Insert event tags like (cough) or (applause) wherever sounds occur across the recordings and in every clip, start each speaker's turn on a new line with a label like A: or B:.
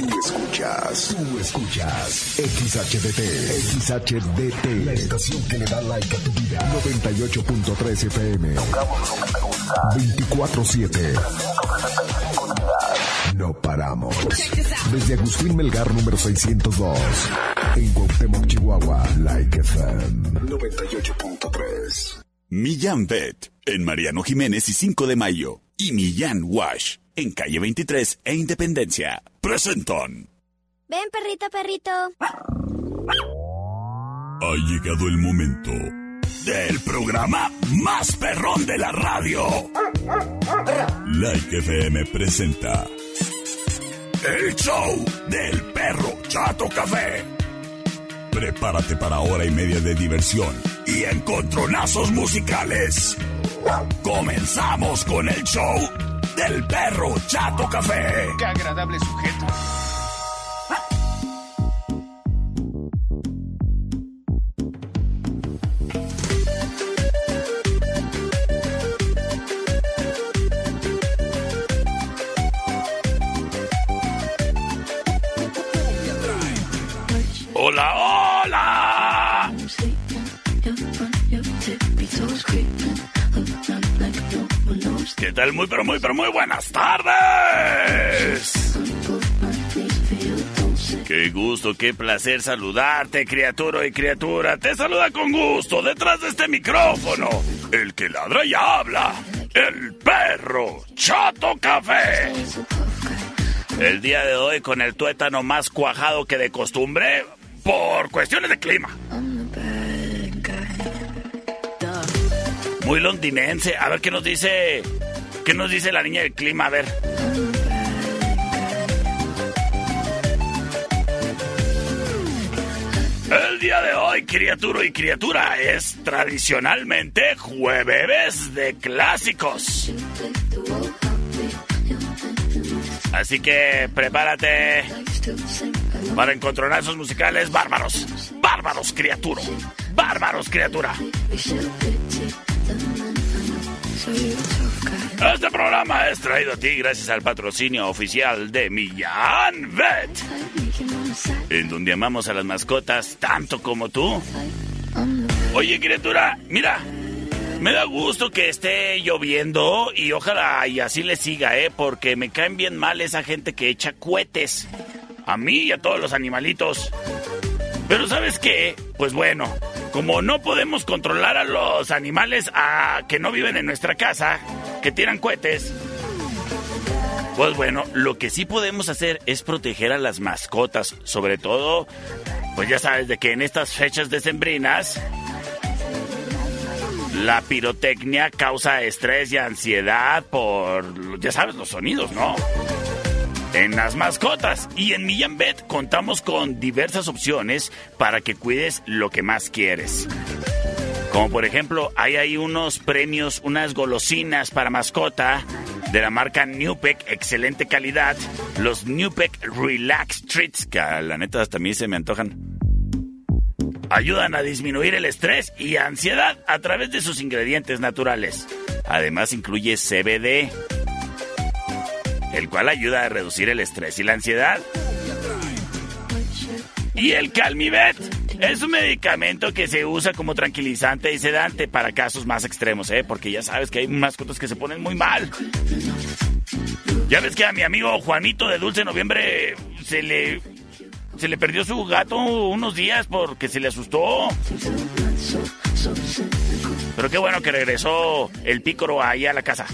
A: Tú escuchas, tú escuchas XHDT, XHDT, la estación que le da like a tu vida. 98.3 FM. 24-7. No paramos. Desde Agustín Melgar número 602. En Cuauhtémoc, Chihuahua. Like FM 98.3.
B: Millán Vet en Mariano Jiménez y 5 de Mayo. Y Millán Wash en calle 23 e Independencia. Presentan.
C: Ven, perrito, perrito.
B: Ha llegado el momento del programa más perrón de la radio. Like FM presenta el show del perro Chato Café. Prepárate para hora y media de diversión y encontronazos musicales. Comenzamos con el show del perro Chato Café.
D: Qué agradable sujeto.
B: ¿Qué tal? Muy, pero muy, pero muy buenas tardes. Qué gusto, qué placer saludarte, criatura y criatura. Te saluda con gusto detrás de este micrófono. El que ladra y habla. El perro Chato Café. El día de hoy con el tuétano más cuajado que de costumbre por cuestiones de clima. Muy londinense. A ver qué nos dice. ¿Qué nos dice la niña del clima? A ver. El día de hoy, criatura y criatura, es tradicionalmente jueves de clásicos. Así que prepárate para encontrar esos musicales bárbaros. Bárbaros, criatura. Bárbaros, criatura. Este programa es traído a ti gracias al patrocinio oficial de Millán Vet, en donde amamos a las mascotas tanto como tú. Oye, criatura, mira, me da gusto que esté lloviendo y ojalá y así le siga, ¿eh? Porque me caen bien mal esa gente que echa cohetes. A mí y a todos los animalitos. Pero ¿sabes qué? Pues bueno, como no podemos controlar a los animales a que no viven en nuestra casa, que tiran cohetes, pues bueno, lo que sí podemos hacer es proteger a las mascotas, sobre todo, pues ya sabes de que en estas fechas decembrinas la pirotecnia causa estrés y ansiedad por, ya sabes, los sonidos, ¿no? En las mascotas y en Millán Vet contamos con diversas opciones para que cuides lo que más quieres. Como por ejemplo, hay ahí unos premios, unas golosinas para mascota de la marca Newpec, excelente calidad. Los Newpec Relax Treats, que la neta hasta a mí se me antojan. Ayudan a disminuir el estrés y ansiedad a través de sus ingredientes naturales. Además incluye CBD, el cual ayuda a reducir el estrés y la ansiedad. Y el Calmivet es un medicamento que se usa como tranquilizante y sedante para casos más extremos, ¿eh? Porque ya sabes que hay mascotas que se ponen muy mal. Ya ves que a mi amigo Juanito de Dulce Noviembre se le se le perdió su gato unos días porque se le asustó. Pero qué bueno que regresó el pícoro ahí a la casa.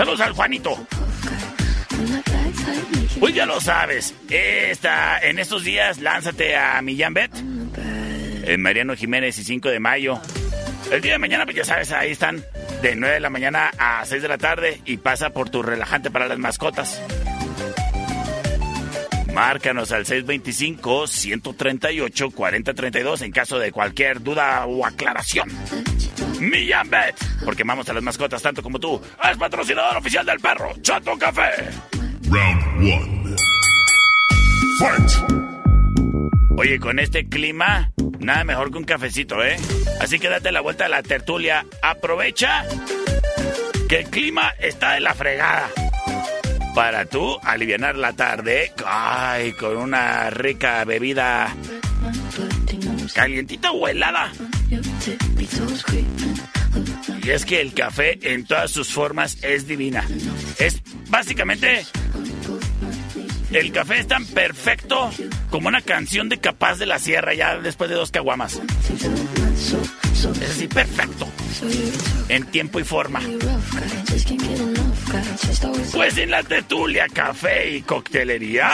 B: Saludos al Juanito. Pues ya lo sabes, esta, en estos días lánzate a Millán Bet, en Mariano Jiménez y 5 de mayo. El día de mañana, pues ya sabes, ahí están de 9 de la mañana a 6 de la tarde y pasa por tu relajante para las mascotas. Márcanos al 625-138-4032 en caso de cualquier duda o aclaración. Millán Bet, porque amamos a las mascotas tanto como tú. Es patrocinador oficial del perro, Chato Café.
E: Round one. Fight.
B: Oye, con este clima, nada mejor que un cafecito, ¿eh? Así que date la vuelta a la tertulia. Aprovecha que el clima está de la fregada. Para tú aliviar la tarde, ay, con una rica bebida calientita o helada. Y es que el café en todas sus formas es divina. Es básicamente... El café es tan perfecto como una canción de Capaz de la Sierra ya después de dos caguamas. Es así, perfecto. En tiempo y forma. Pues en la tetulia, café y coctelería.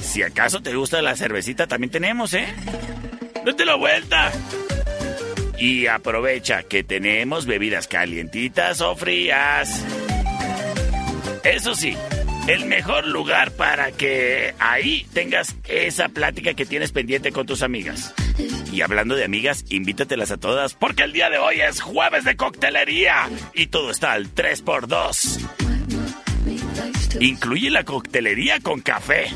B: Si acaso te gusta la cervecita, también tenemos, ¿eh? Date la vuelta. Y aprovecha que tenemos bebidas calientitas o frías. Eso sí, el mejor lugar para que ahí tengas esa plática que tienes pendiente con tus amigas. Y hablando de amigas, invítatelas a todas porque el día de hoy es jueves de coctelería y todo está al 3x2. Incluye la coctelería con café.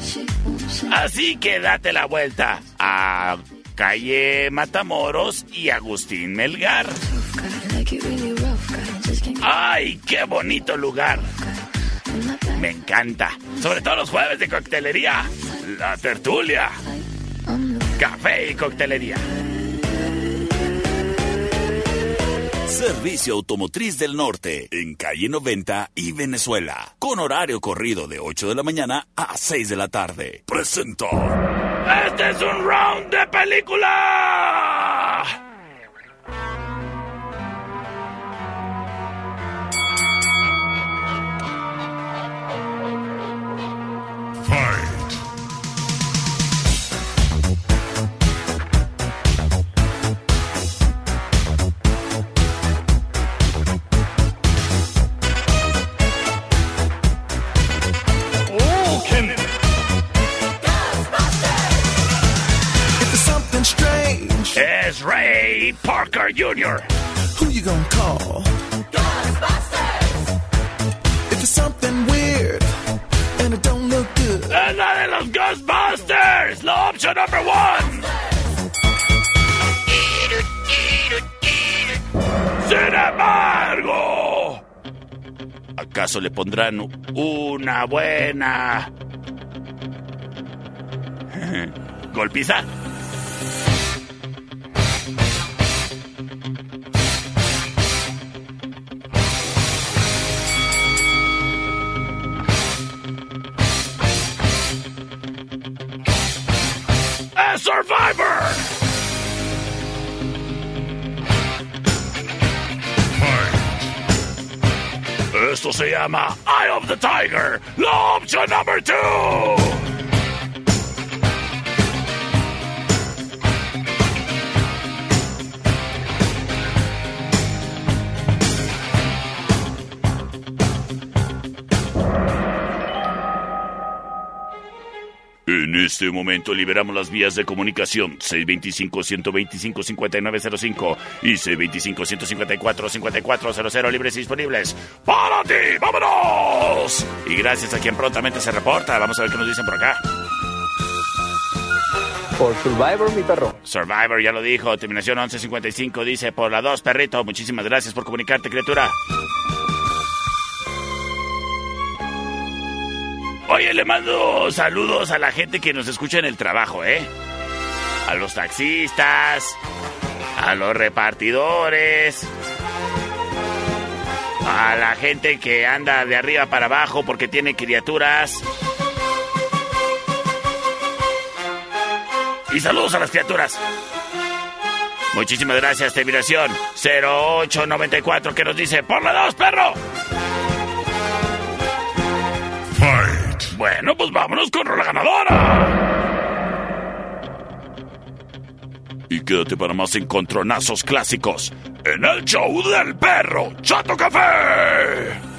B: Así que date la vuelta a calle Matamoros y Agustín Melgar. ¡Ay, qué bonito lugar! Me encanta. Sobre todo los jueves de coctelería. La tertulia. Café y coctelería.
D: Servicio Automotriz del Norte, en calle 90 y Venezuela, con horario corrido de 8 de la mañana a 6 de la tarde. Presenta.
B: Este es un round de película.
E: Fight.
F: If there's something strange,
B: Es Ray Parker Jr.
F: who you gonna call?
B: Ghostbusters. La opción number one. Sin embargo, ¿acaso le pondrán una buena (laughs) golpiza? Survivor. Esto se llama Eye of the Tiger. La opción number two. En este momento liberamos las vías de comunicación 625-125-5905 y 625-154-5400 libres y disponibles para ti. ¡Vámonos! Y gracias a quien prontamente se reporta. Vamos a ver qué nos dicen por acá.
G: Por Survivor, mi perro.
B: Survivor ya lo dijo, terminación 1155 dice por la 2, perrito. Muchísimas gracias por comunicarte, criatura. Oye, le mando saludos a la gente que nos escucha en el trabajo, ¿eh? A los taxistas, a los repartidores, a la gente que anda de arriba para abajo porque tiene criaturas. Y saludos a las criaturas. Muchísimas gracias, terminación 0894 que nos dice por la 2, perro. Bueno, pues vámonos con la ganadora. Y quédate para más encontronazos clásicos en el show del perro Chato Café.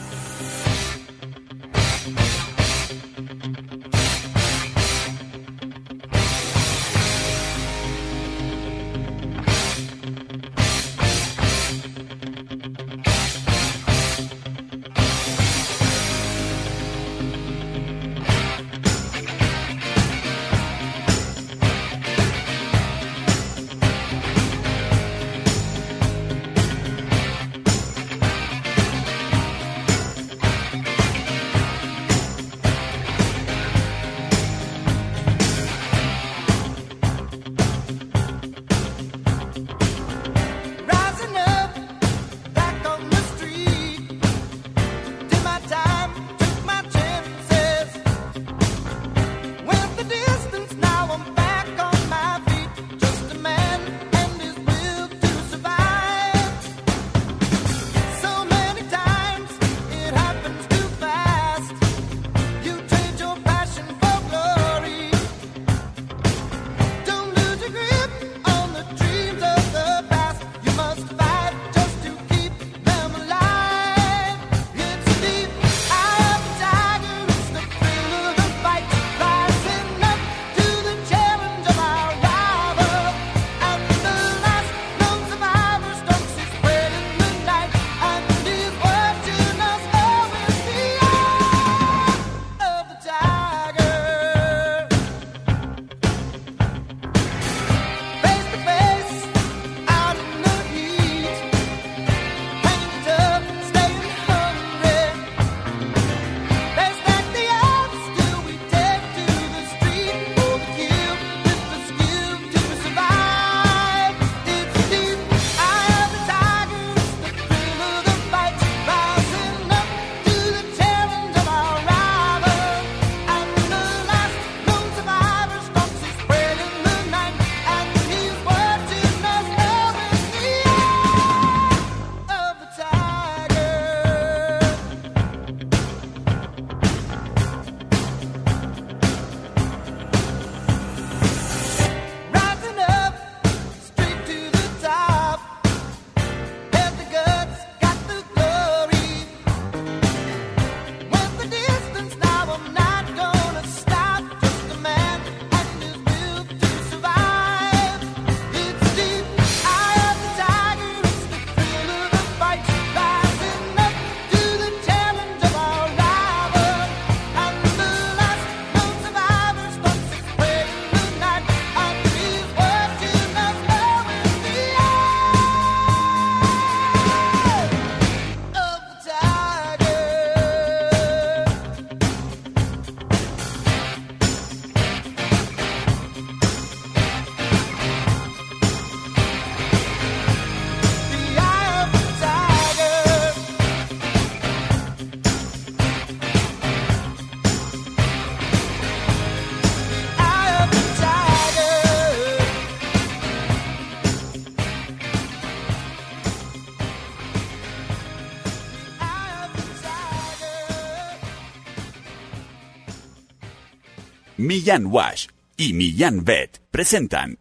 D: Millán Wash y Millán Vet presentan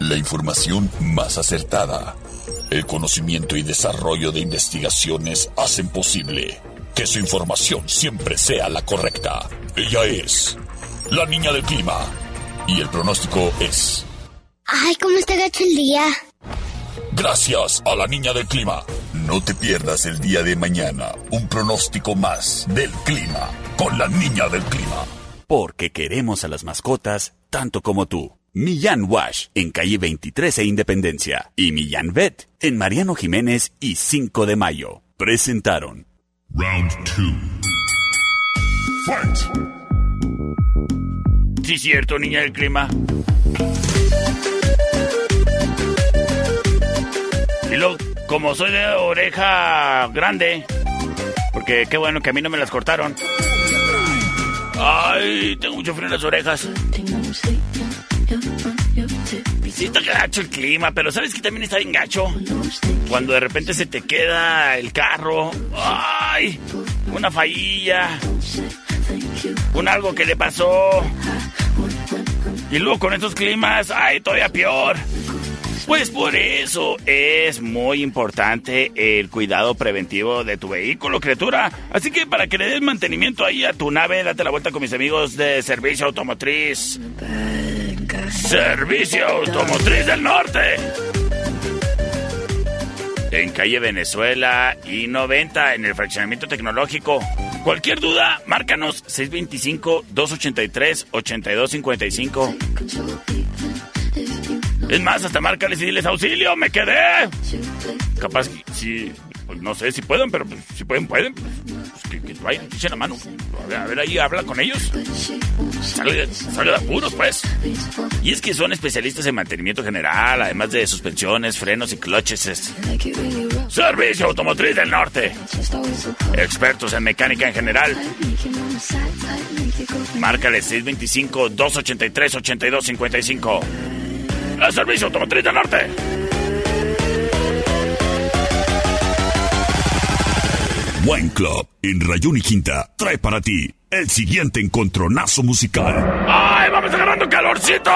H: La información más acertada. El conocimiento y desarrollo de investigaciones hacen posible que su información siempre sea la correcta. Ella es la niña del clima. Y el pronóstico es...
C: Ay, ¿cómo está gacho el día?
H: Gracias a la niña del clima. No te pierdas el día de mañana un pronóstico más del clima con la niña del clima.
D: Porque queremos a las mascotas tanto como tú. Millán Wash en calle 23 e Independencia y Millán Vet en Mariano Jiménez y 5 de Mayo. Presentaron
E: Round 2. Fight!
B: Sí, cierto, niña del clima. Y luego, como soy de oreja grande, porque qué bueno que a mí no me las cortaron. Ay, tengo mucho frío en las orejas. Sí está gacho el clima, pero ¿sabes que también está bien gacho? Cuando de repente se te queda el carro. ¡Ay! Una fallilla. Un algo que le pasó. Y luego con estos climas, ¡ay! Todavía peor. Pues por eso es muy importante el cuidado preventivo de tu vehículo, criatura. Así que para que le des mantenimiento ahí a tu nave, date la vuelta con mis amigos de Servicio Automotriz. Servicio Automotriz del Norte. En calle Venezuela y 90 en el fraccionamiento tecnológico. Cualquier duda, márcanos 625-283-8255. Es más, hasta márcales y diles auxilio, me quedé. Capaz que sí, pues no sé si pueden, pero pues, si pueden, pueden. Pues, que, que vayan, echen la mano. A ver, a ver, ahí habla con ellos. Sale, sale de apuros, pues. Y es que son especialistas en mantenimiento general, además de suspensiones, frenos y cloches. Es- Servicio Automotriz del Norte. Expertos en mecánica en general. Márcale 625-283-8255. El Servicio Automotriz del Norte.
H: Wine Club en Rayón y Quinta trae para ti el siguiente encontronazo musical.
B: ¡Ay, vamos agarrando calorcito!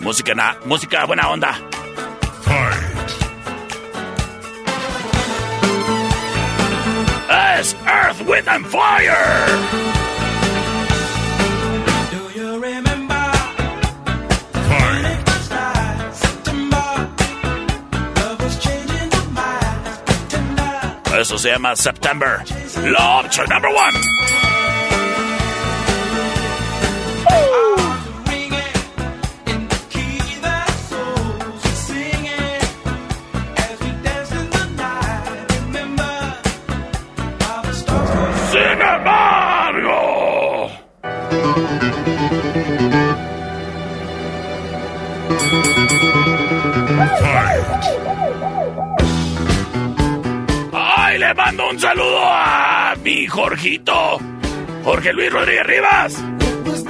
B: Música, na, música buena onda.
E: Fight!
B: Es Earth, Wind and Fire. Eso se llama September. La opción number one. Jorge Luis
E: Rodríguez
B: Rivas. Es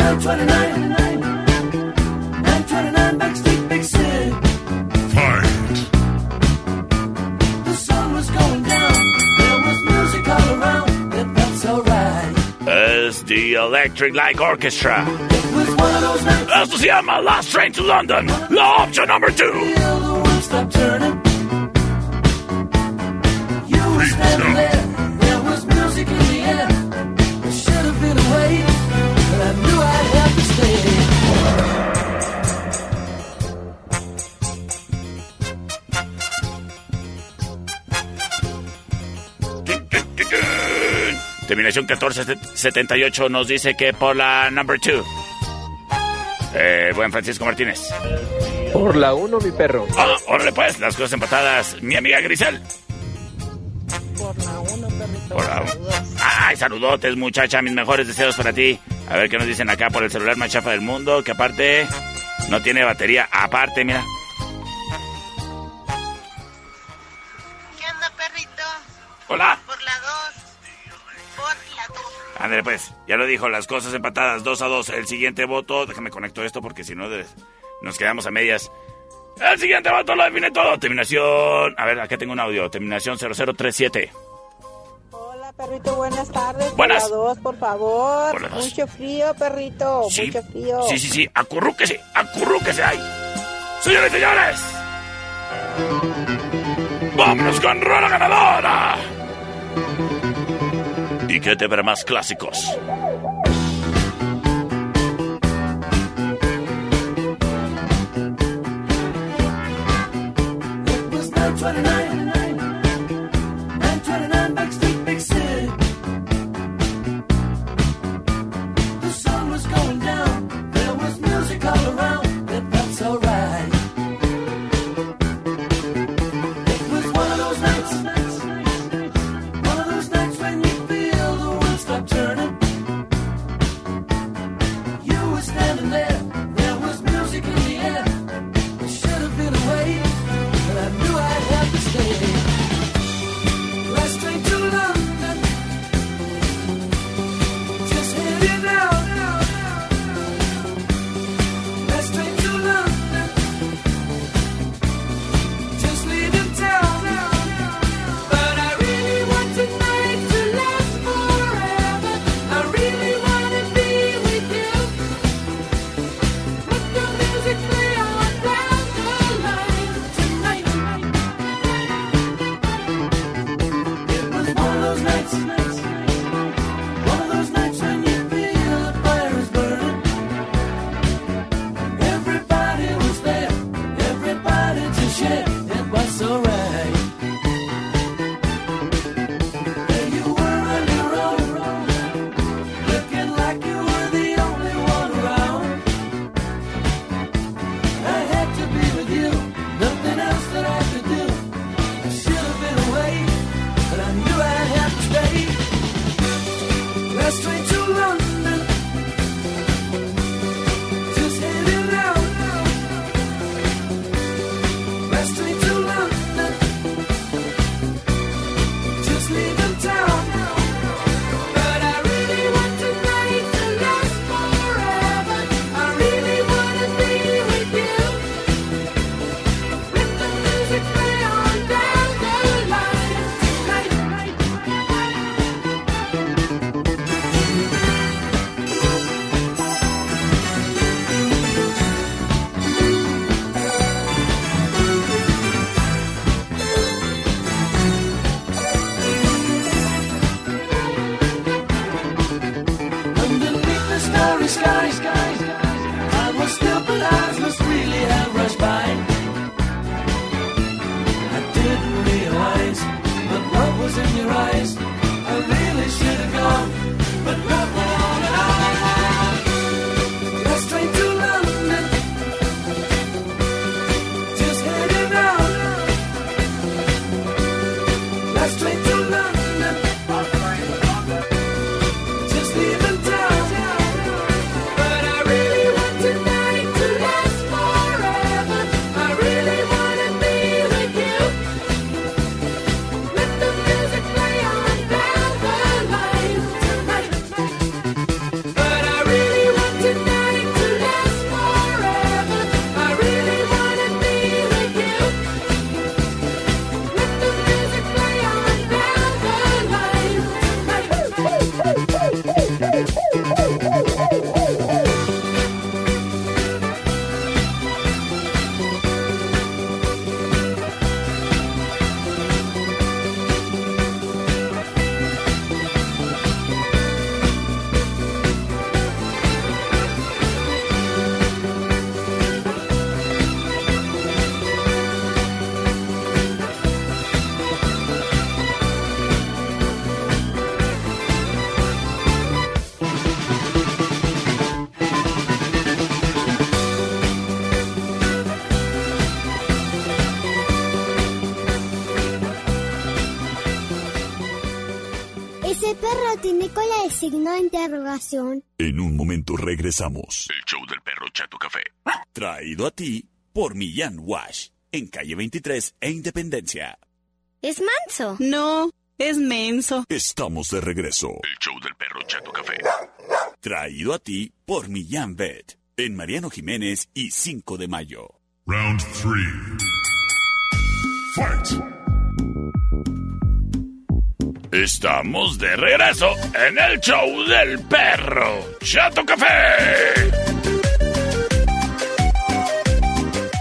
B: The sun was going down. There was music all around,
E: but
B: that's alright. SD Electric Light Orchestra. Esto se llama Last Train to London. La opción number two. Terminación 1478 nos dice que por la number two. Eh, buen Francisco Martínez.
G: Por la 1, mi perro.
B: Ah, órale pues, las cosas empatadas. Mi amiga Grisel.
I: Por la 1, perrito.
B: Por la-
I: Saludos.
B: Ay, saludotes, muchacha. Mis mejores deseos para ti. A ver qué nos dicen acá por el celular más chafa del mundo. Que aparte no tiene batería. Aparte, mira.
I: ¿Qué onda, perrito?
B: Hola. Ándale, pues, ya lo dijo, las cosas empatadas, 2 a 2. El siguiente voto, déjame conecto esto porque si no nos quedamos a medias.
J: El siguiente voto lo define todo. Terminación. A ver, acá tengo un audio. Terminación 0037.
B: Hola, perrito, buenas tardes.
J: Buenas.
B: Por dos, por favor.
J: Por.
B: Mucho frío, perrito.
J: Sí.
B: Mucho frío.
J: Sí, sí, sí. Acurrúquese, acurrúquese ahí. Señores y señores. Vámonos con Rola Ganadora y que te verá más clásicos.
C: signo interrogación.
D: En un momento regresamos. El show del perro Chato Café. Traído a ti por Millán Wash. En calle 23 e Independencia.
C: ¿Es manso?
K: No, es menso.
D: Estamos de regreso. El show del perro Chato Café. Traído a ti por Millán Vet. En Mariano Jiménez y 5 de mayo.
E: Round 3. Fight.
B: Estamos de regreso en el show del perro Chato Café.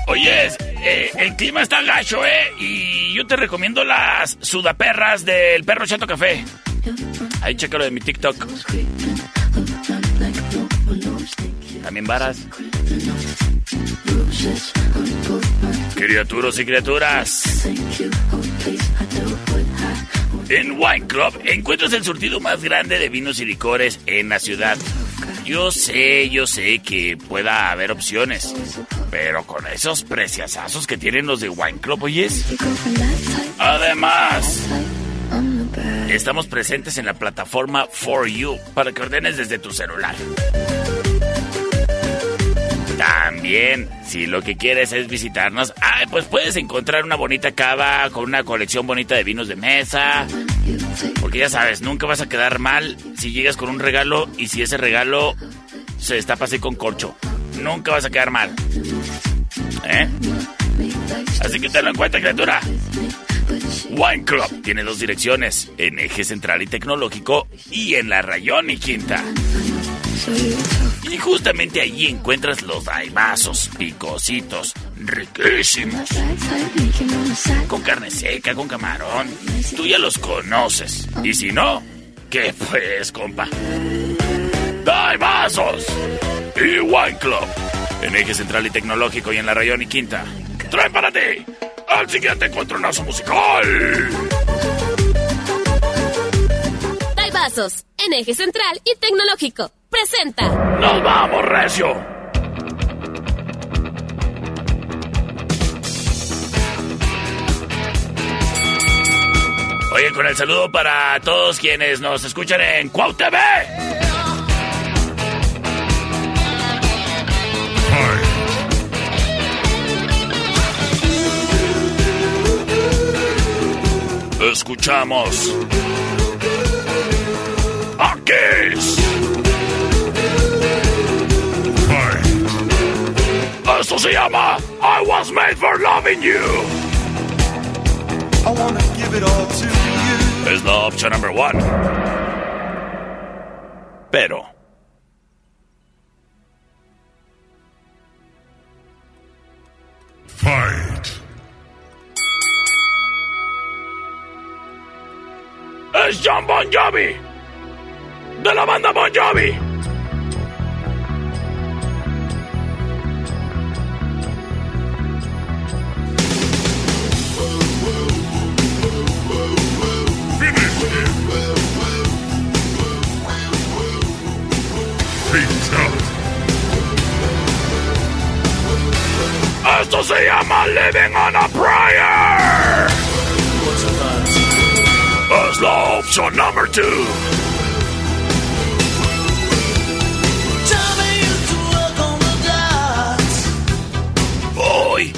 B: Oyes, eh, el clima está gacho, ¿eh? Y yo te recomiendo las sudaperras del perro Chato Café. Ahí chécalo de mi TikTok. También varas. Criaturas y criaturas. En Wine Club encuentras el surtido más grande de vinos y licores en la ciudad. Yo sé, yo sé que pueda haber opciones, pero con esos preciazazos que tienen los de Wine Club, oyes. Además, estamos presentes en la plataforma For You para que ordenes desde tu celular. También, si lo que quieres es visitarnos, ay, pues puedes encontrar una bonita cava con una colección bonita de vinos de mesa. Porque ya sabes, nunca vas a quedar mal si llegas con un regalo y si ese regalo se destapa así con corcho. Nunca vas a quedar mal. ¿Eh? Así que tenlo en cuenta, criatura. Wine Club tiene dos direcciones, en Eje Central y Tecnológico y en la Rayón y Quinta. Y justamente allí encuentras los daibazos picositos, riquísimos. Con carne seca, con camarón. Tú ya los conoces. Y si no, ¿qué pues, compa? Daibazos y Wine Club. En Eje Central y Tecnológico y en la Rayón y Quinta. Trae para ti al siguiente encontronazo musical.
L: Taibazos, en eje central y tecnológico. Presenta.
B: ¡Nos vamos, Recio! Oye, con el saludo para todos quienes nos escuchan en Cuau TV. Escuchamos a se llama I Was Made for Loving You.
M: I wanna give it all to you.
B: Es la opción number one. Pero.
E: Fight.
B: Es John Bon Jovi. De la banda Bon Jovi. Se llama Living on a Prayer. Es la opción number two. Voy.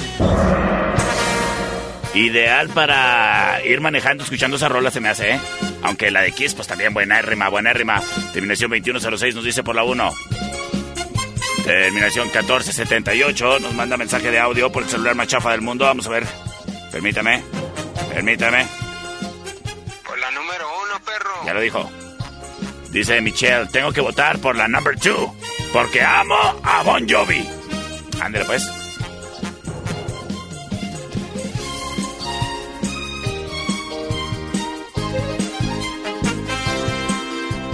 B: Ideal para ir manejando, escuchando esa rola se me hace, ¿eh? Aunque la de Kiss, pues también buena rima, buena rima. Terminación 2106 nos dice por la 1. Terminación 1478 nos manda mensaje de audio por el celular más chafa del mundo. Vamos a ver. Permítame. Permítame.
I: Por la número uno, perro.
B: Ya lo dijo. Dice Michelle, tengo que votar por la number two. Porque amo a Bon Jovi. Ándale pues.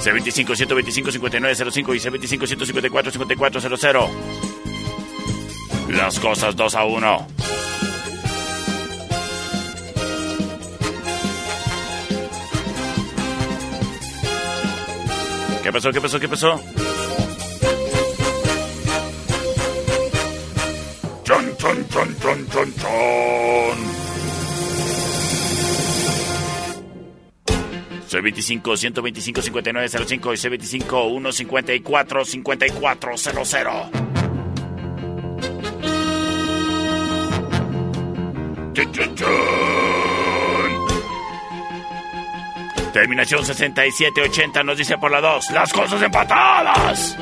B: C25 125 5905 y C25 154 5400. Las cosas 2 a 1. ¿Qué pasó? ¿Qué pasó? ¿Qué pasó? Chon, chon, chon, chon, chon, chon. C25 125 5905 y C25 154 5400. Chun, chun, chun. Terminación 6780 nos dice por la 2. Las cosas empatadas.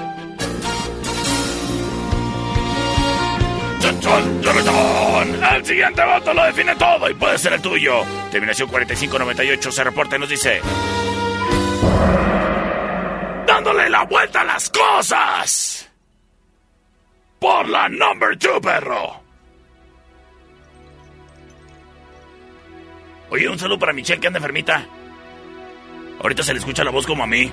J: El siguiente voto lo define todo y puede ser el tuyo. Terminación 4598 se reporta y nos dice... Dándole la vuelta a las cosas. Por la number 2, perro. Oye, un saludo para Michelle que anda enfermita. Ahorita se le escucha la voz como a mí.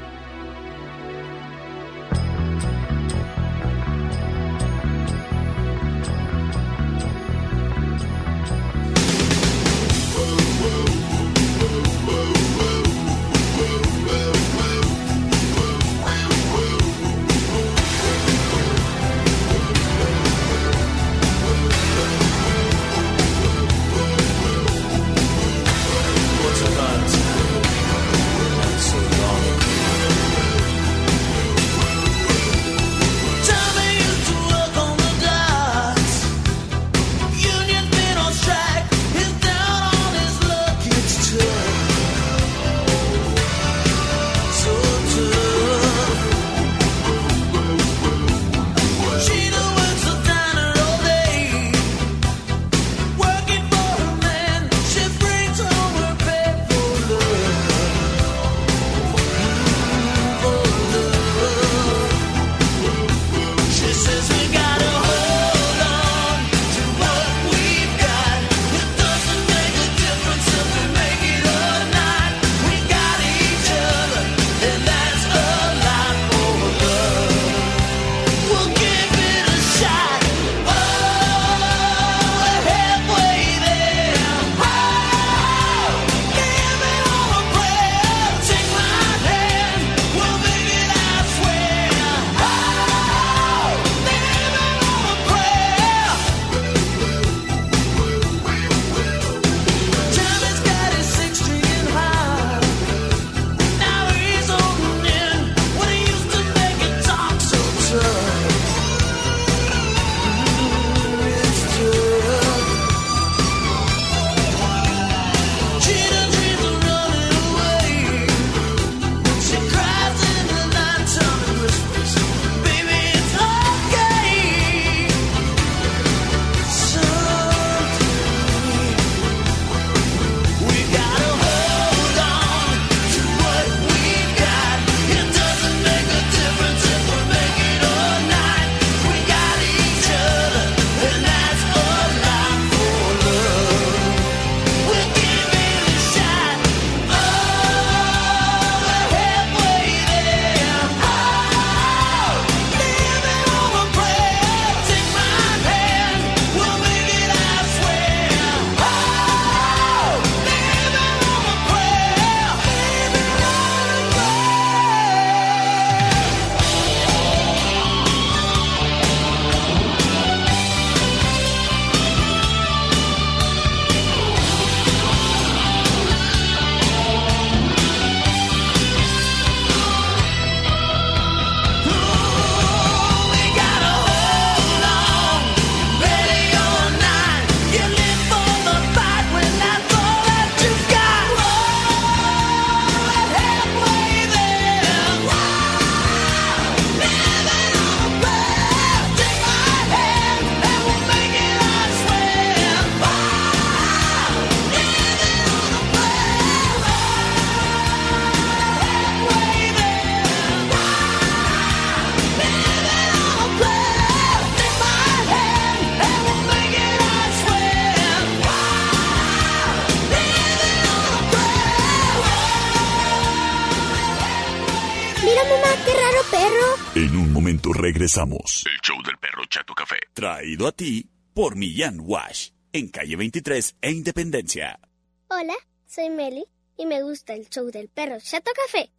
D: El show del perro Chato Café. Traído a ti por Millán Wash, en calle 23 e Independencia.
C: Hola, soy Meli y me gusta el show del perro Chato Café.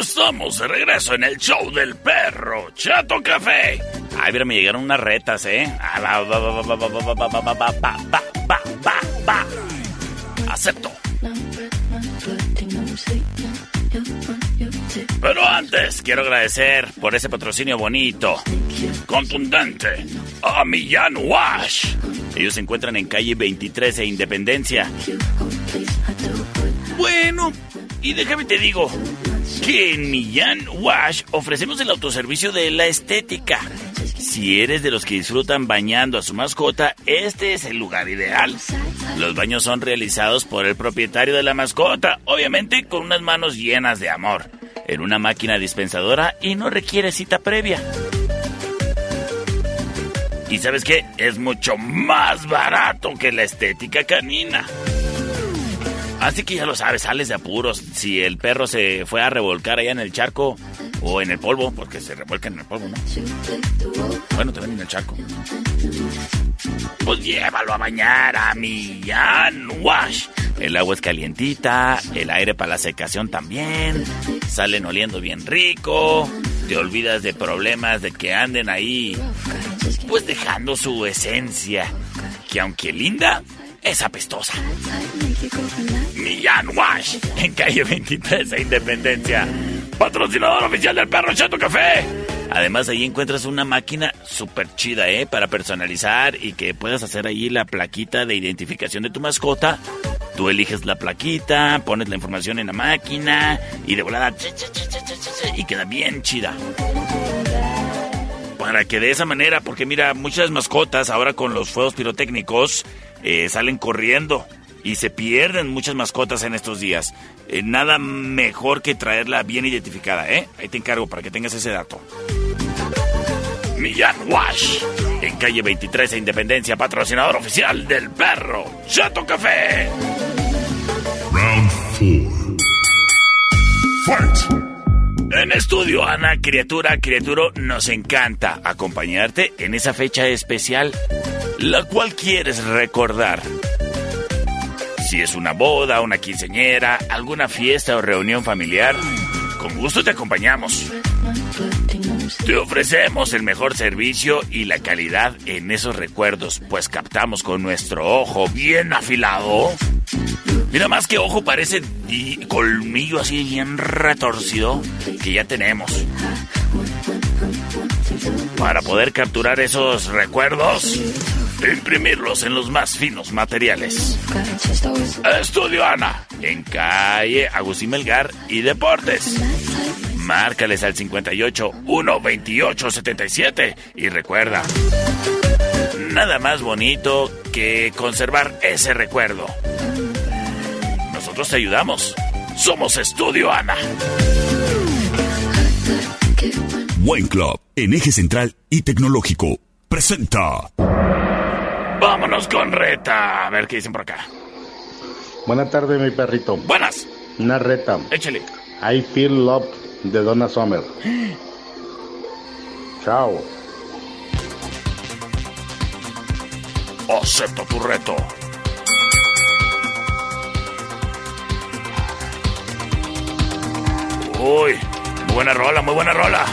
J: Estamos de regreso en el show del perro Chato Café. Ay, pero me llegaron unas retas, ¿eh? Acepto. Pero antes, quiero agradecer por ese patrocinio bonito, contundente, a Millán Wash. Ellos se encuentran en calle 23 e Independencia. Bueno, y déjame te digo
B: que en Millán Wash ofrecemos el autoservicio de la estética. Si eres de los que disfrutan bañando a su mascota, este es el lugar ideal. Los baños son realizados por el propietario de la mascota, obviamente con unas manos llenas de amor en una máquina dispensadora y no requiere cita previa. Y sabes qué? Es mucho más barato que la estética canina. Así que ya lo sabes, sales de apuros. Si el perro se fue a revolcar allá en el charco o en el polvo, porque se revuelcan en el polvo, ¿no? Bueno, también en el charco. Pues llévalo a bañar a Millán Wash. El agua es calientita, el aire para la secación también. Salen oliendo bien rico. Te olvidas de problemas de que anden ahí, pues dejando su esencia, que aunque linda, es apestosa. Millán Wash, en calle 23 de Independencia. Patrocinador oficial del perro Chato Café. Además, ahí encuentras una máquina súper chida, ¿eh? Para personalizar y que puedas hacer ahí la plaquita de identificación de tu mascota. Tú eliges la plaquita, pones la información en la máquina y de volada y queda bien chida. Para que de esa manera, porque mira, muchas mascotas ahora con los fuegos pirotécnicos eh, salen corriendo y se pierden muchas mascotas en estos días. Eh, nada mejor que traerla bien identificada, ¿eh? Ahí te encargo para que tengas ese dato. Millán Wash, en calle 23 de Independencia, patrocinador oficial del perro Chato Café.
E: Round four. Fight!
B: En estudio, Ana, criatura, criaturo, nos encanta acompañarte en esa fecha especial, la cual quieres recordar. Si es una boda, una quinceñera, alguna fiesta o reunión familiar, con gusto te acompañamos. Te ofrecemos el mejor servicio y la calidad en esos recuerdos, pues captamos con nuestro ojo bien afilado. Mira, más que ojo parece colmillo así bien retorcido que ya tenemos. Para poder capturar esos recuerdos, imprimirlos en los más finos materiales. Estudio Ana, en calle Agustín Melgar y Deportes. Márcales al 58 128 77 y recuerda, nada más bonito que conservar ese recuerdo. Nosotros te ayudamos. Somos Estudio Ana.
D: Wine Club, en eje central y tecnológico, presenta.
B: Vámonos con reta. A ver qué dicen por acá.
N: Buenas tardes, mi perrito.
B: Buenas.
N: Una reta.
B: Échale.
N: I Feel Love de Donna Summer. Chao.
B: Acepto tu reto. Uy, muy buena rola, muy buena rola.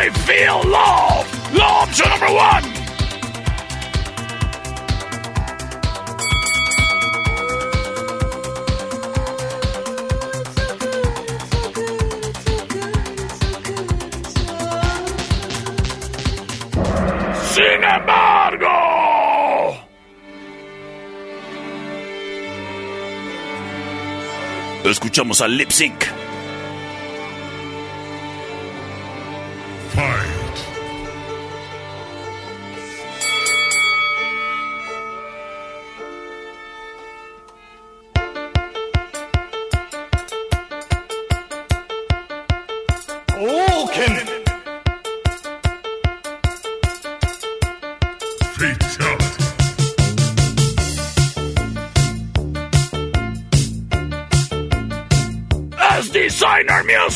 B: I feel love. Love option number one. Sin embargo. Escuchamos al lip sync.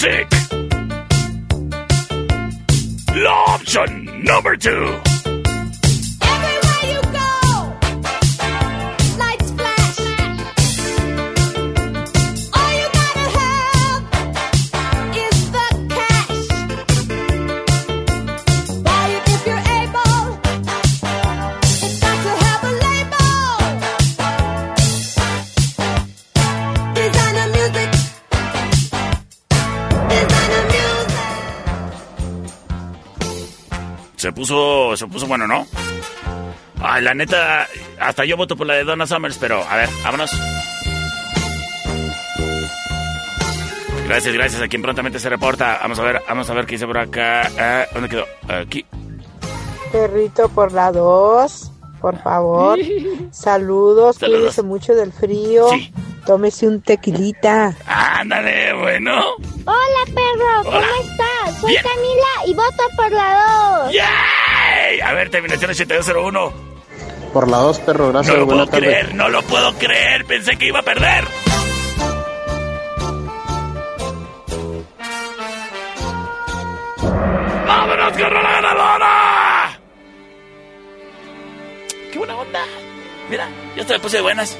B: Music. Law option number two. Bueno, ¿no? Ay, la neta, hasta yo voto por la de Donna Summers, pero a ver, vámonos. Gracias, gracias a quien prontamente se reporta. Vamos a ver, vamos a ver qué dice por acá. Ah, ¿Dónde quedó? Aquí.
O: Perrito por la 2, por favor. (laughs) Saludos,
B: Saludos.
O: cuídese mucho del frío. Tómese un tequilita.
B: Ándale, bueno.
C: Hola, perro, ¿cómo estás? Soy
B: Bien.
C: Camila y voto por la 2.
B: A ver, terminación 8201.
N: Por la dos, perro,
B: No
N: gracias.
B: lo
N: buena
B: puedo
N: tarde.
B: creer, no lo puedo creer. Pensé que iba a perder. ¡Vámonos con la ganadora! ¡Qué buena onda! Mira, yo te me puse de buenas.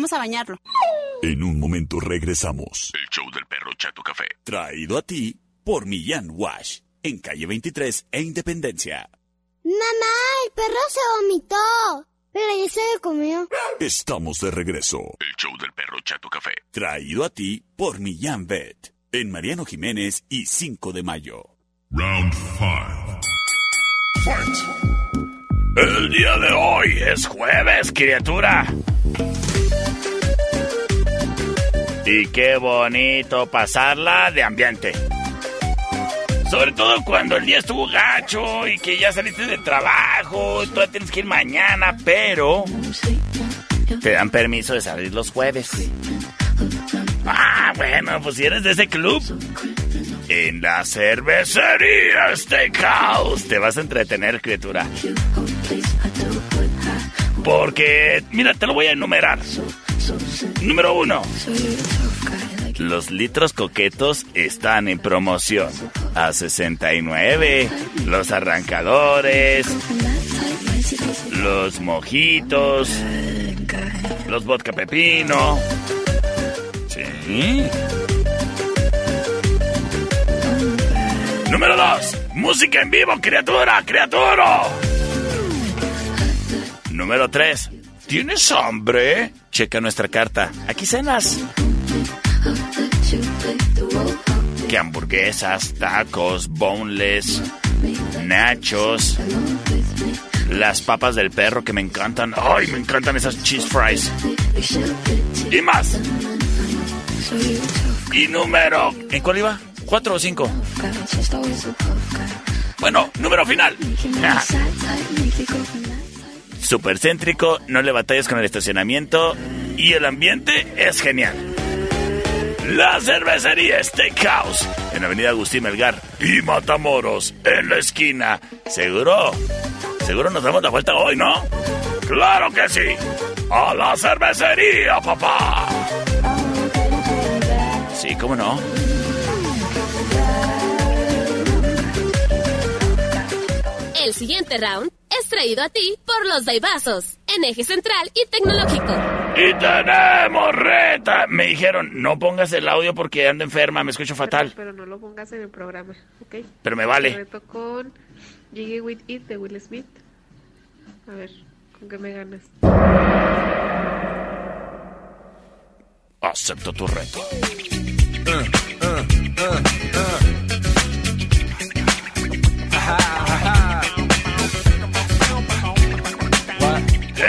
K: Vamos a bañarlo.
D: En un momento regresamos.
B: El show del perro Chato Café.
D: Traído a ti por Millán Wash. En calle 23 e Independencia.
C: Mamá, el perro se vomitó. Pero ya se lo comió.
D: Estamos de regreso.
B: El show del perro Chato Café.
D: Traído a ti por Millán Vet. En Mariano Jiménez y 5 de mayo.
E: Round 5. Fight!
B: El día de hoy es jueves, criatura. Y qué bonito pasarla de ambiente. Sobre todo cuando el día estuvo gacho y que ya saliste de trabajo, todavía tienes que ir mañana, pero te dan permiso de salir los jueves. Ah, bueno, pues si eres de ese club, en la cervecería Steakhouse te vas a entretener, criatura. Porque, mira, te lo voy a enumerar. Número uno. Los litros coquetos están en promoción. A 69. Los arrancadores. Los mojitos. Los vodka pepino. Sí. Número 2. Música en vivo, criatura, criatura. Número 3. ¿Tienes hambre? Checa nuestra carta. Aquí cenas. Que hamburguesas, tacos, boneless, nachos, las papas del perro que me encantan. Ay, me encantan esas cheese fries. Y más. Y número... ¿En cuál iba? ¿Cuatro o cinco? Bueno, número final. (laughs) Super céntrico, no le batallas con el estacionamiento y el ambiente es genial. La cervecería Steakhouse en Avenida Agustín Melgar y Matamoros en la esquina. ¿Seguro? Seguro nos damos la vuelta hoy, ¿no? ¡Claro que sí! ¡A la cervecería, papá! Sí, ¿cómo no?
L: El siguiente round es traído a ti por los Daibazos, en eje central y tecnológico.
B: Y tenemos reta. Me dijeron, no pongas el audio porque ando enferma, me escucho fatal.
P: Pero no lo pongas en el programa, ¿ok?
B: Pero me vale.
P: Reto con Jiggy With It de Will Smith. A ver, ¿con qué me ganas?
B: Acepto tu reto.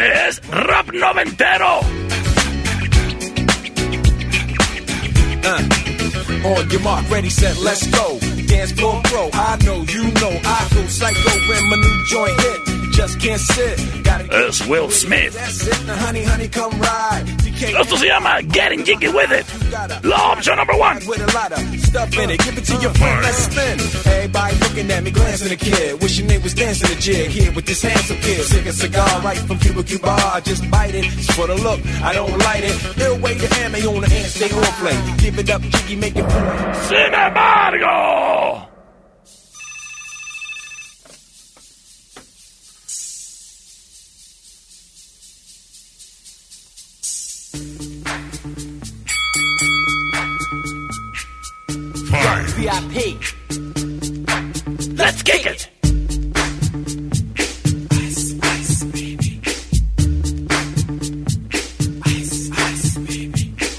B: Es rap noventero.
Q: Uh, on your mark, ready, set, let's go. Dance floor pro, I know, you know, I go psycho when my new joint hit. Just can't sit.
B: Es Will Smith.
Q: That's it, now honey, honey, come ride. DK
B: Esto se llama Getting Jiggy With It. La opción number one.
Q: with a lot of stuff in it. Give it to your friend, let's spin. Everybody looking at me, glancing at the kid. Wishing they was dancing a jig here with this handsome kid. Sick a cigar right from Cuba Cuba. I just bite it. It's for the look, I don't light it. Ill way to ammo on the hand, stay on play. Give it up, jiggy, make it.
B: Sin embargo.
Q: VIP.
B: Let's kick it.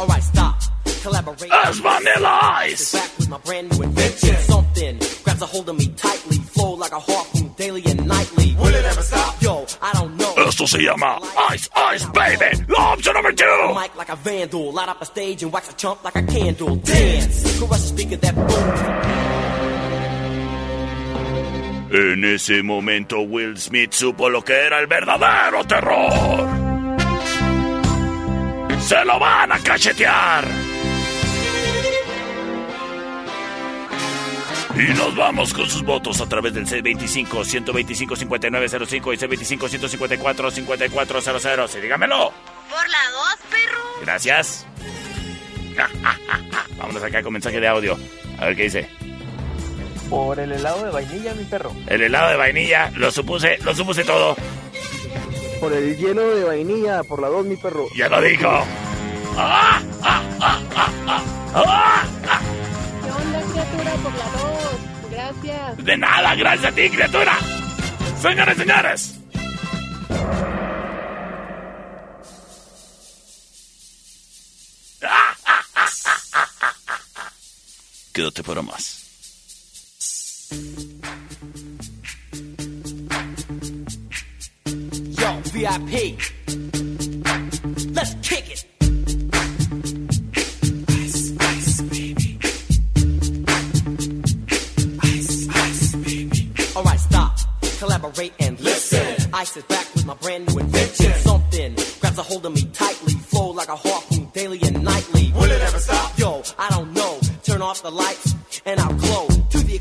R: Alright, stop. Collaborate.
B: As Vanilla Ice.
R: Back with my brand new invention. Something grabs a hold of me tightly. Flow like a harpoon daily and nightly. Will it ever stop?
B: Esto se llama Ice Ice Baby. La opción number two.
R: Mic like a vandal. Light up a stage and wax a chump like a candle. Dance. Crush a speaker that boom.
B: En ese momento Will Smith supo lo que era el verdadero terror. Se lo van a cachetear. Y nos vamos con sus votos a través del C25-125-5905 y C25-154-5400. Sí, dígamelo.
S: Por la dos, perro.
B: Gracias. (laughs) Vámonos acá con mensaje de audio. A ver qué dice.
G: Por el helado de vainilla, mi perro.
B: El helado de vainilla, lo supuse, lo supuse todo.
N: por el hielo de vainilla, por la 2, mi perro.
B: Ya lo dijo. ¡Ah! ¡Ah! ¡Ah! ¡Ah! ¡Ah! ¡Ah! ¡Ah!
P: ¿Qué onda, criatura? Por la dos. Gracias.
B: De nada, gracias a ti, criatura. Señores, señores. Quédate para más.
R: Yo, VIP. Collaborate and listen. I sit back with my brand new invention. Something grabs a hold of me tightly. Flow like a harpoon daily and nightly. Will it ever stop? Yo, I don't know. Turn off the lights and I'll glow.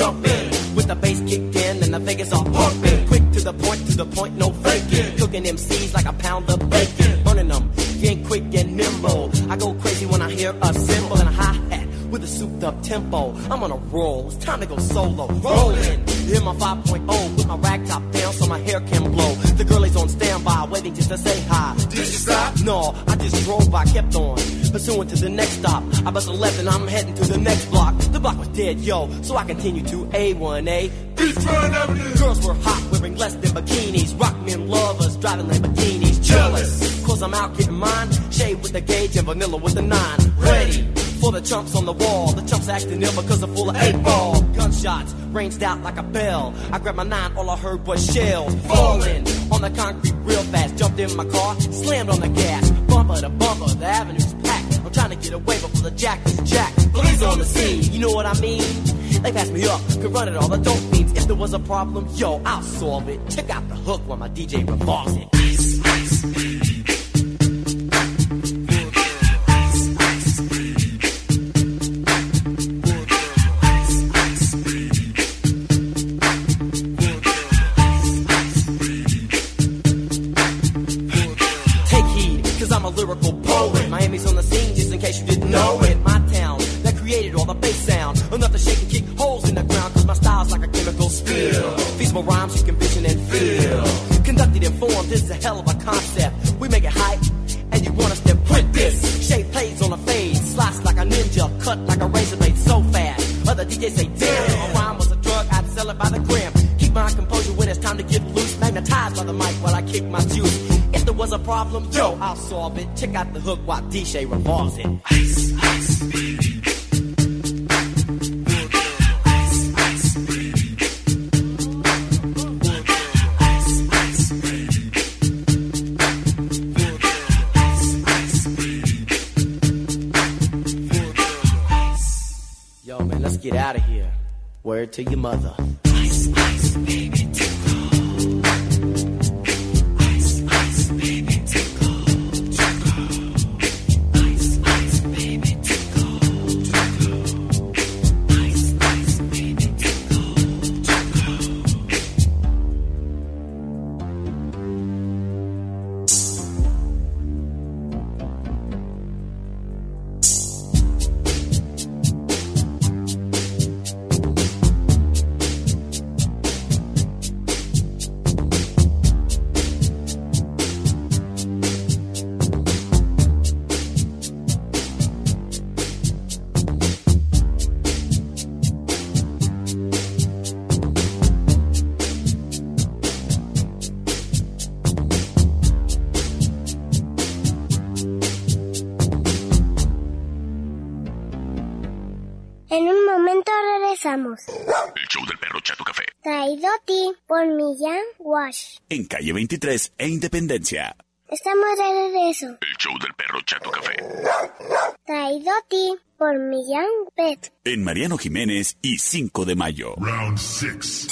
R: with the bass kicked in and the Vegas are pumping. Quick to the point, to the point, no faking. Cooking MCs like a pound of bacon. Burning them, being quick and nimble. I go crazy when I hear a cymbal and a hi hat with a souped up tempo. I'm on a roll, it's time to go solo. Rolling, hear my 5.0 with my rag top down so my hair can blow. The girl is on standby, waiting just to say hi. Did you stop? No, I just drove by, kept on. Pursuing to the next stop. I bust a left and I'm heading to the next block. The block was dead, yo, so I continue to A1A. Beachfront Avenue. Girls were hot, wearing less than bikinis. Rock men lovers, driving Lamborghinis. Jealous, cause I'm out getting mine. Shade with the gauge and vanilla with the nine. Ready for the chumps on the wall. The chumps acting ill because they're full of eight ball. Gunshots ranged out like a bell. I grabbed my nine, all I heard was shells falling on the concrete real fast. Jumped in my car, slammed on the gas. Bumper to bumper, the avenue's. Trying to get away before the jack is jacked. Police on the scene, you know what I mean? They passed me up, could run it all the dope fiends. If there was a problem, yo, I'll solve it. Check out the hook while my DJ revolves it. cliche revolves it.
C: Por Millán Wash.
D: En calle 23 e Independencia.
C: Estamos de regreso.
D: El show del perro Chato Café.
C: Traído a ti por Millán Bet.
D: En Mariano Jiménez y 5 de mayo.
E: Round 6.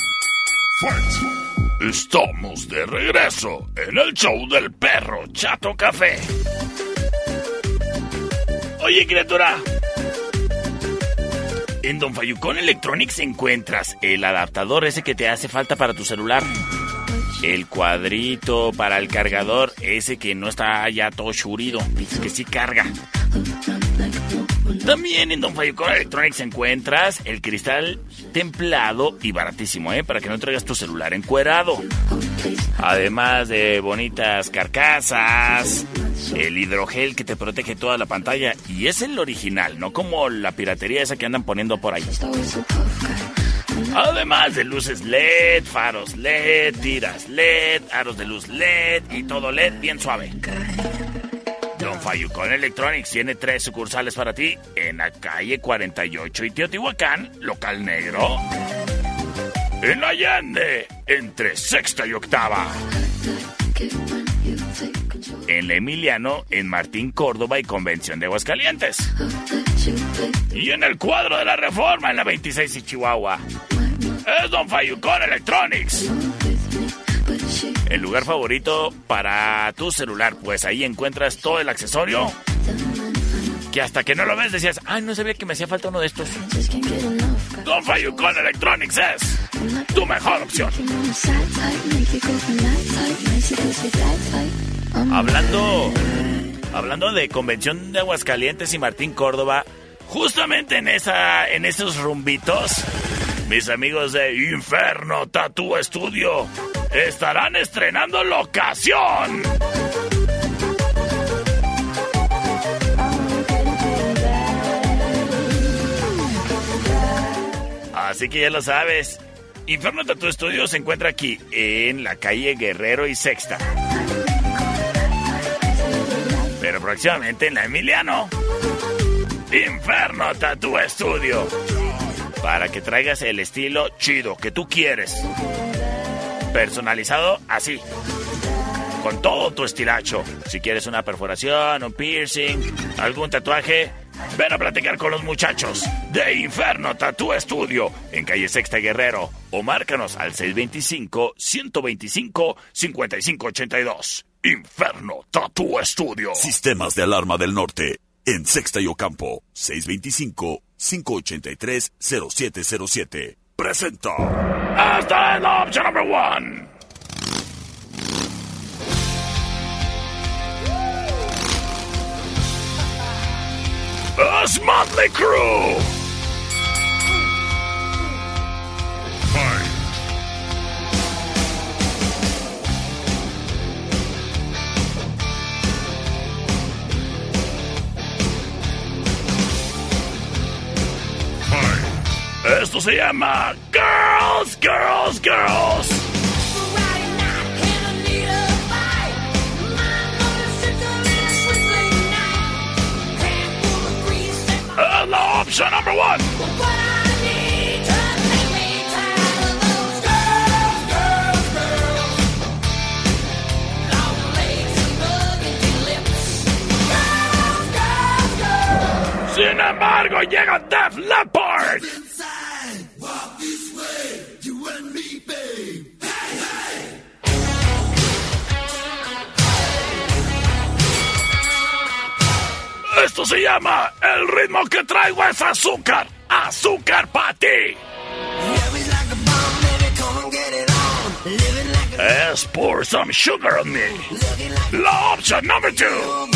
B: Estamos de regreso en el show del perro Chato Café. Oye, criatura. En Don Fayucón Electronics encuentras el adaptador ese que te hace falta para tu celular. El cuadrito para el cargador, ese que no está ya todo churido, que sí carga. También en Don Fayucón Electronics encuentras el cristal templado y baratísimo, ¿eh? Para que no traigas tu celular encuerado. Además de bonitas carcasas, el hidrogel que te protege toda la pantalla. Y es el original, no como la piratería esa que andan poniendo por ahí. Además de luces LED, faros LED, tiras LED, aros de luz LED y todo LED bien suave. Fayucón Electronics tiene tres sucursales para ti en la calle 48 y Teotihuacán, local negro. En Allende, entre sexta y octava. En la Emiliano, en Martín Córdoba y Convención de Aguascalientes. Y en el cuadro de la Reforma, en la 26 y Chihuahua. Es Don Fayucón Electronics. El lugar favorito para tu celular, pues ahí encuentras todo el accesorio. Que hasta que no lo ves decías, ay, no sabía que me hacía falta uno de estos. Don Fayucón Electronics es tu mejor opción. Hablando, hablando de Convención de Aguascalientes y Martín Córdoba, justamente en esa, en esos rumbitos, mis amigos de Inferno Tattoo Studio estarán estrenando locación. Así que ya lo sabes. Inferno Tattoo Studio se encuentra aquí, en la calle Guerrero y Sexta. Pero próximamente en la Emiliano. Inferno Tattoo Studio. Para que traigas el estilo chido que tú quieres. Personalizado así. Con todo tu estilacho. Si quieres una perforación, un piercing, algún tatuaje, ven a platicar con los muchachos de Inferno Tattoo Studio en calle Sexta Guerrero o márcanos al 625-125-5582. Inferno Tattoo Studio.
D: Sistemas de alarma del norte. En Sexta y Ocampo. 625-583-0707. Presenta.
B: Hasta el option number one. Us Motley Crew. Esto se llama Girls, Girls, Girls. And the option number one. Sin embargo, llega Def Leppard. Esto se llama El ritmo que traigo es azúcar. Azúcar para ti. Es pour some sugar on me. La option number two.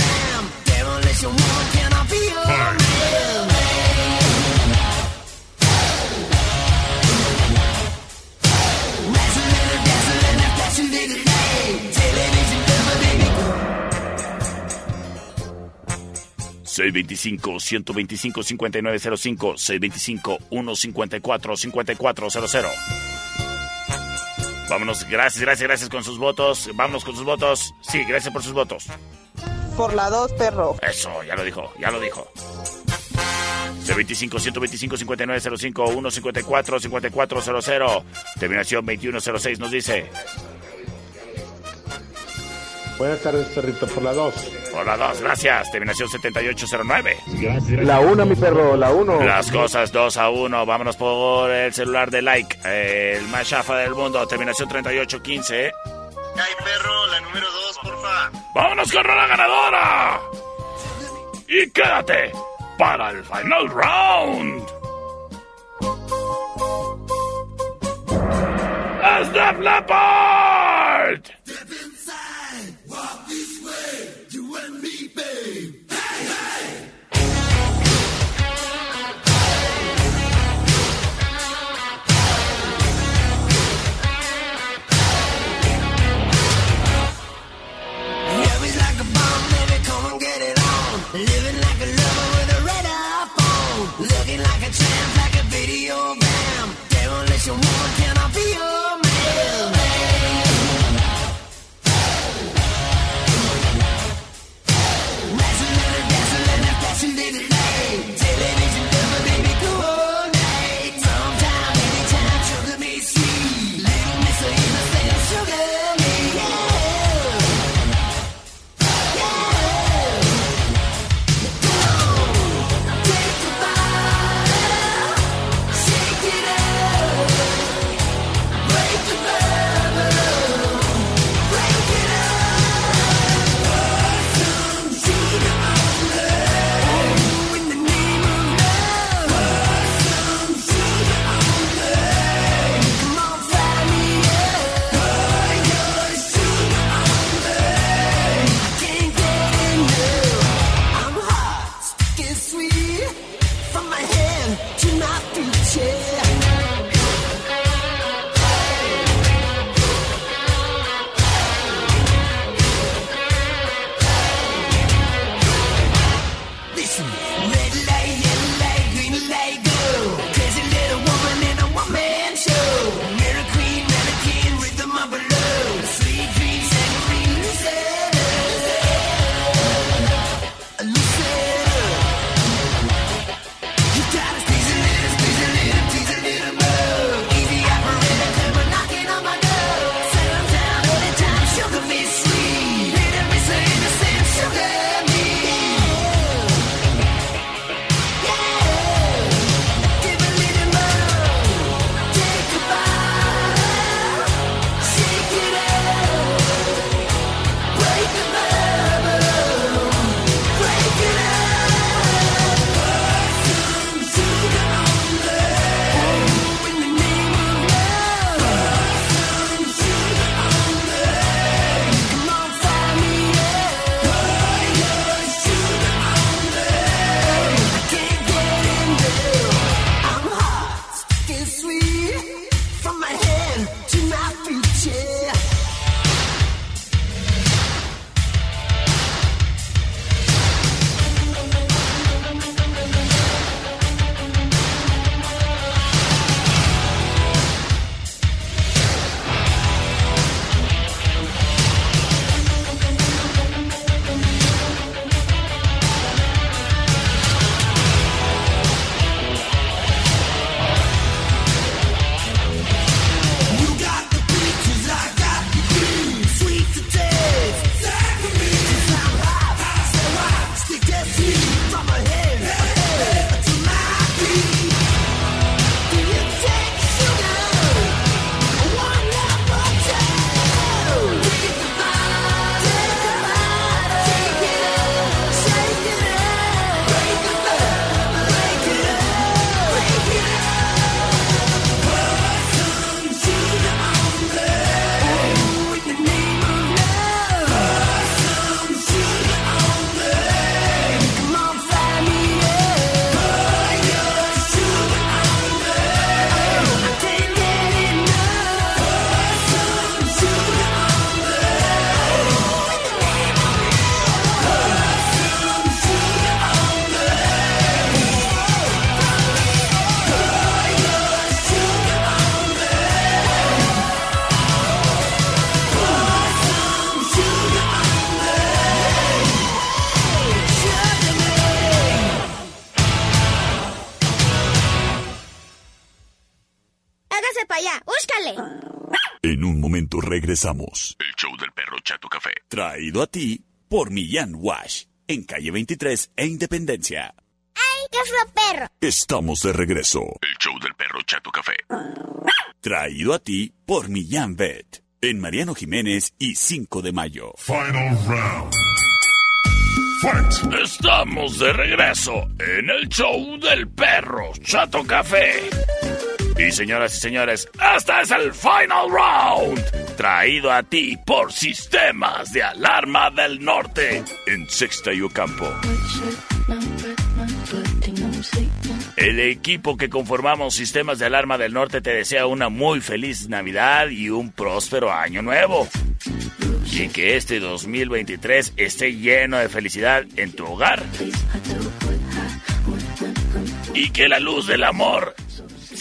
B: ...625 125 5905 625 154 5400 Vámonos, gracias, gracias, gracias con sus votos. Vámonos con sus votos. Sí, gracias por sus votos.
O: Por la 2, perro.
B: Eso, ya lo dijo, ya lo dijo. C25 125 5905 154 5400 Terminación 2106 nos dice.
S: Buenas tardes, perrito, por la 2.
J: Por la 2, gracias. Terminación 7809.
N: La 1, mi perro, la 1.
J: Las cosas 2 a 1. Vámonos por el celular de like. El más chafa del mundo. Terminación 3815.
I: Ay, perro, la número 2, porfa.
J: Vámonos con la ganadora. Y quédate para el final round. Snap Leopard!
T: regresamos.
D: El show del perro Chato Café. Traído a ti por Millán Wash, en calle 23 e Independencia.
C: ¡Ay, qué fue perro!
D: Estamos de regreso. El show del perro Chato Café. Traído a ti por Millán Vet, en Mariano Jiménez y 5 de mayo.
E: Final round. Fight.
B: Estamos de regreso en el show del perro Chato Café. Y señoras y señores, este es el final round. Traído a ti por Sistemas de Alarma del Norte en Sexta y Ocampo. El equipo que conformamos Sistemas de Alarma del Norte te desea una muy feliz Navidad y un próspero año nuevo. Y que este 2023 esté lleno de felicidad en tu hogar. Y que la luz del amor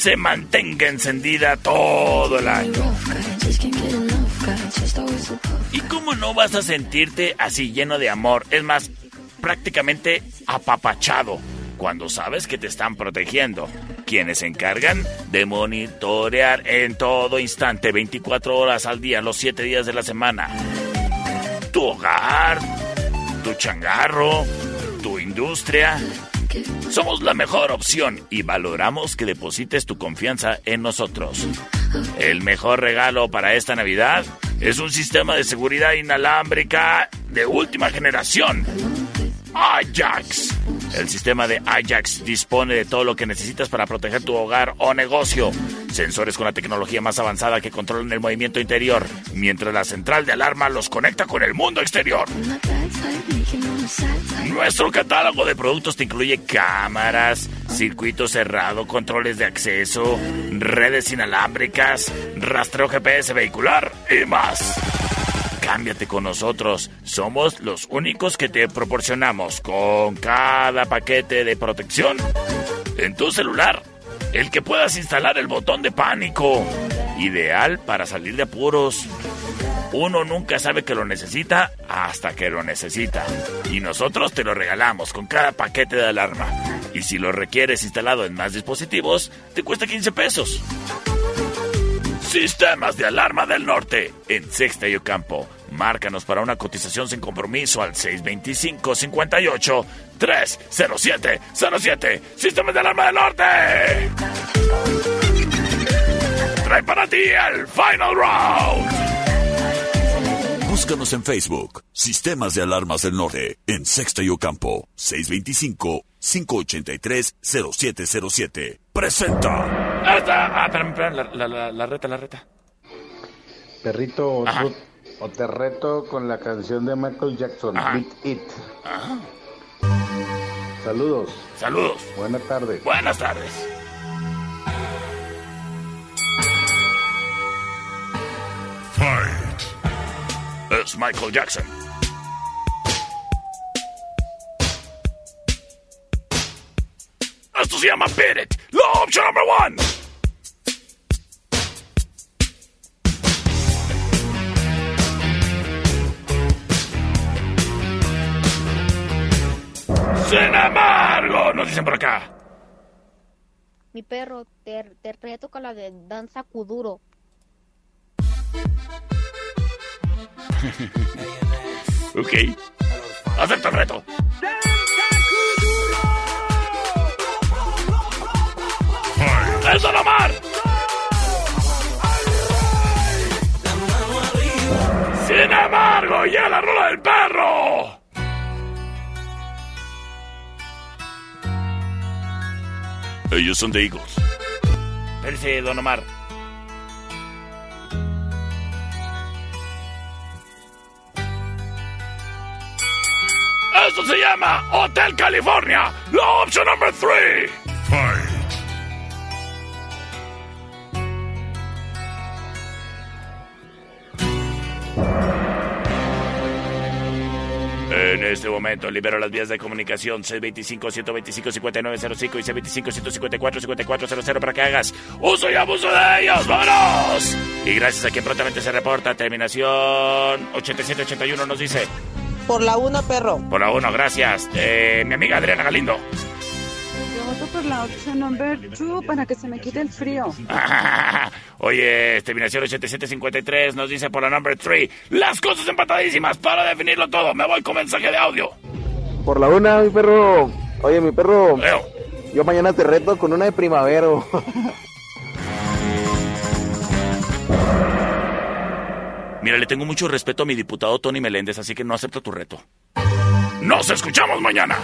B: se mantenga encendida todo el año. ¿Y cómo no vas a sentirte así lleno de amor? Es más, prácticamente apapachado cuando sabes que te están protegiendo. Quienes se encargan de monitorear en todo instante, 24 horas al día, los 7 días de la semana. Tu hogar, tu changarro, tu industria. Somos la mejor opción y valoramos que deposites tu confianza en nosotros. El mejor regalo para esta Navidad es un sistema de seguridad inalámbrica de última generación. Ajax. El sistema de Ajax dispone de todo lo que necesitas para proteger tu hogar o negocio. Sensores con la tecnología más avanzada que controlan el movimiento interior, mientras la central de alarma los conecta con el mundo exterior. Nuestro catálogo de productos te incluye cámaras, circuito cerrado, controles de acceso, redes inalámbricas, rastreo GPS vehicular y más. Cámbiate con nosotros. Somos los únicos que te proporcionamos con cada paquete de protección en tu celular el que puedas instalar el botón de pánico. Ideal para salir de apuros. Uno nunca sabe que lo necesita hasta que lo necesita. Y nosotros te lo regalamos con cada paquete de alarma. Y si lo requieres instalado en más dispositivos, te cuesta 15 pesos. Sistemas de Alarma del Norte en Sexta y. Márcanos para una cotización sin compromiso al 625 58 307 07. Sistemas de Alarma del Norte. Trae para ti el Final Round.
D: Búscanos en Facebook, Sistemas de Alarmas del Norte, en Sexta y Ocampo, 625-583-0707. Presenta.
B: Esta. Ah, espérame, espérame, la, la, la, la reta, la reta.
S: Perrito,
B: Ajá.
S: tú- o te reto con la canción de Michael Jackson,
B: Ajá.
S: Beat It. Saludos.
B: Saludos.
S: Buenas tardes.
B: Buenas tardes.
E: Fight.
B: Es Michael Jackson. Esto se llama Beat It. La opción number one. Dicen por acá.
U: Mi perro, te, te reto con la de danza kuduro. (laughs)
B: ok. Acepta el reto. ¡Es Don Omar! Sin embargo, llega la rola del perro. Ellos son de Eagles. Espérese, Don Omar. Esto se llama Hotel California. La opción number 3. En este momento libero las vías de comunicación 625-125-5905 y 625-154-5400 para que hagas uso y abuso de ellos. ¡Vámonos! Y gracias a quien prontamente se reporta, terminación 8781 nos dice,
O: Por la 1, perro.
B: por la 1, gracias. Eh, mi amiga Adriana Galindo
V: por la opción number two para que se me quite el frío.
J: Ah, (laughs) oye, terminación 8753 nos dice por la number three Las cosas empatadísimas para definirlo todo. Me voy con mensaje de audio.
N: Por la una, mi perro. Oye, mi perro. Yo mañana te reto con una de primavera. (laughs)
J: Mira, le tengo mucho respeto a mi diputado Tony Meléndez, así que no acepto tu reto. Nos escuchamos mañana.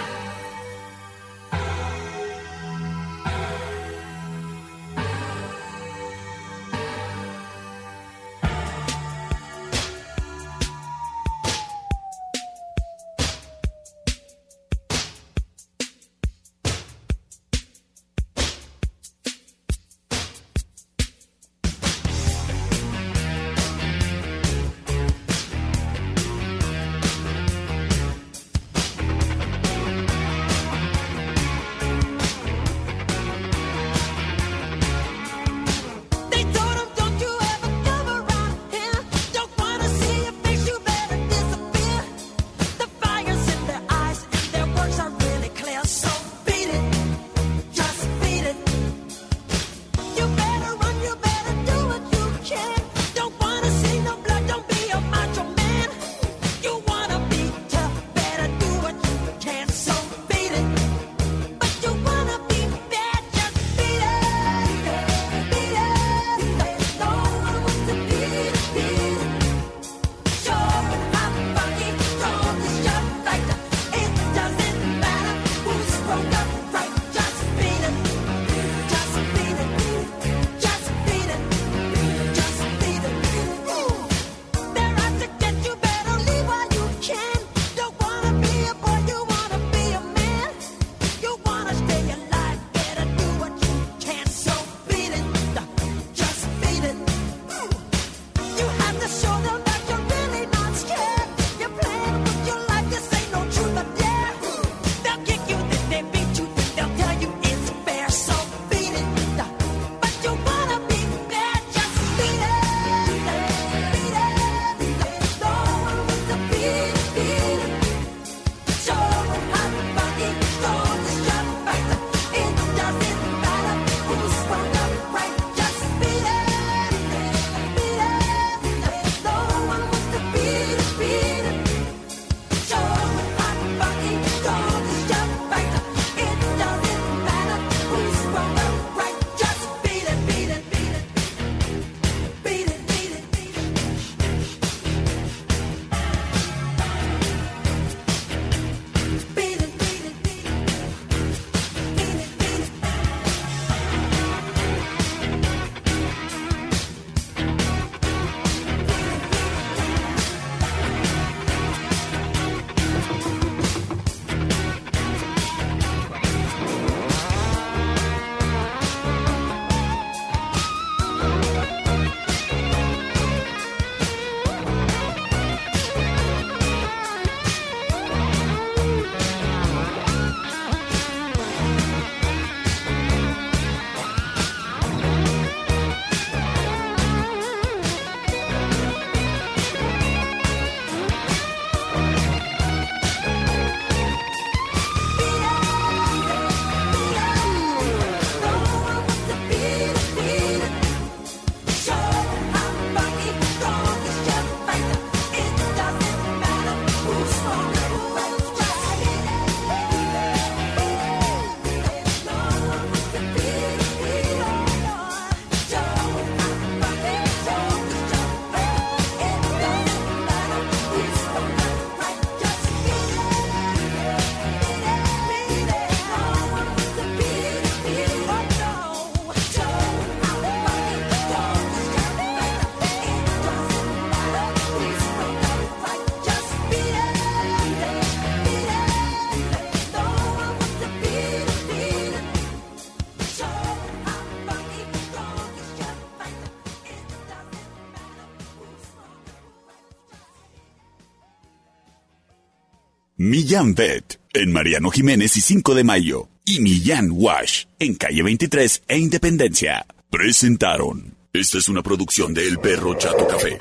D: Millán Vet en Mariano Jiménez y 5 de Mayo y Millán Wash en Calle 23 e Independencia. Presentaron. Esta es una producción de El Perro Chato Café.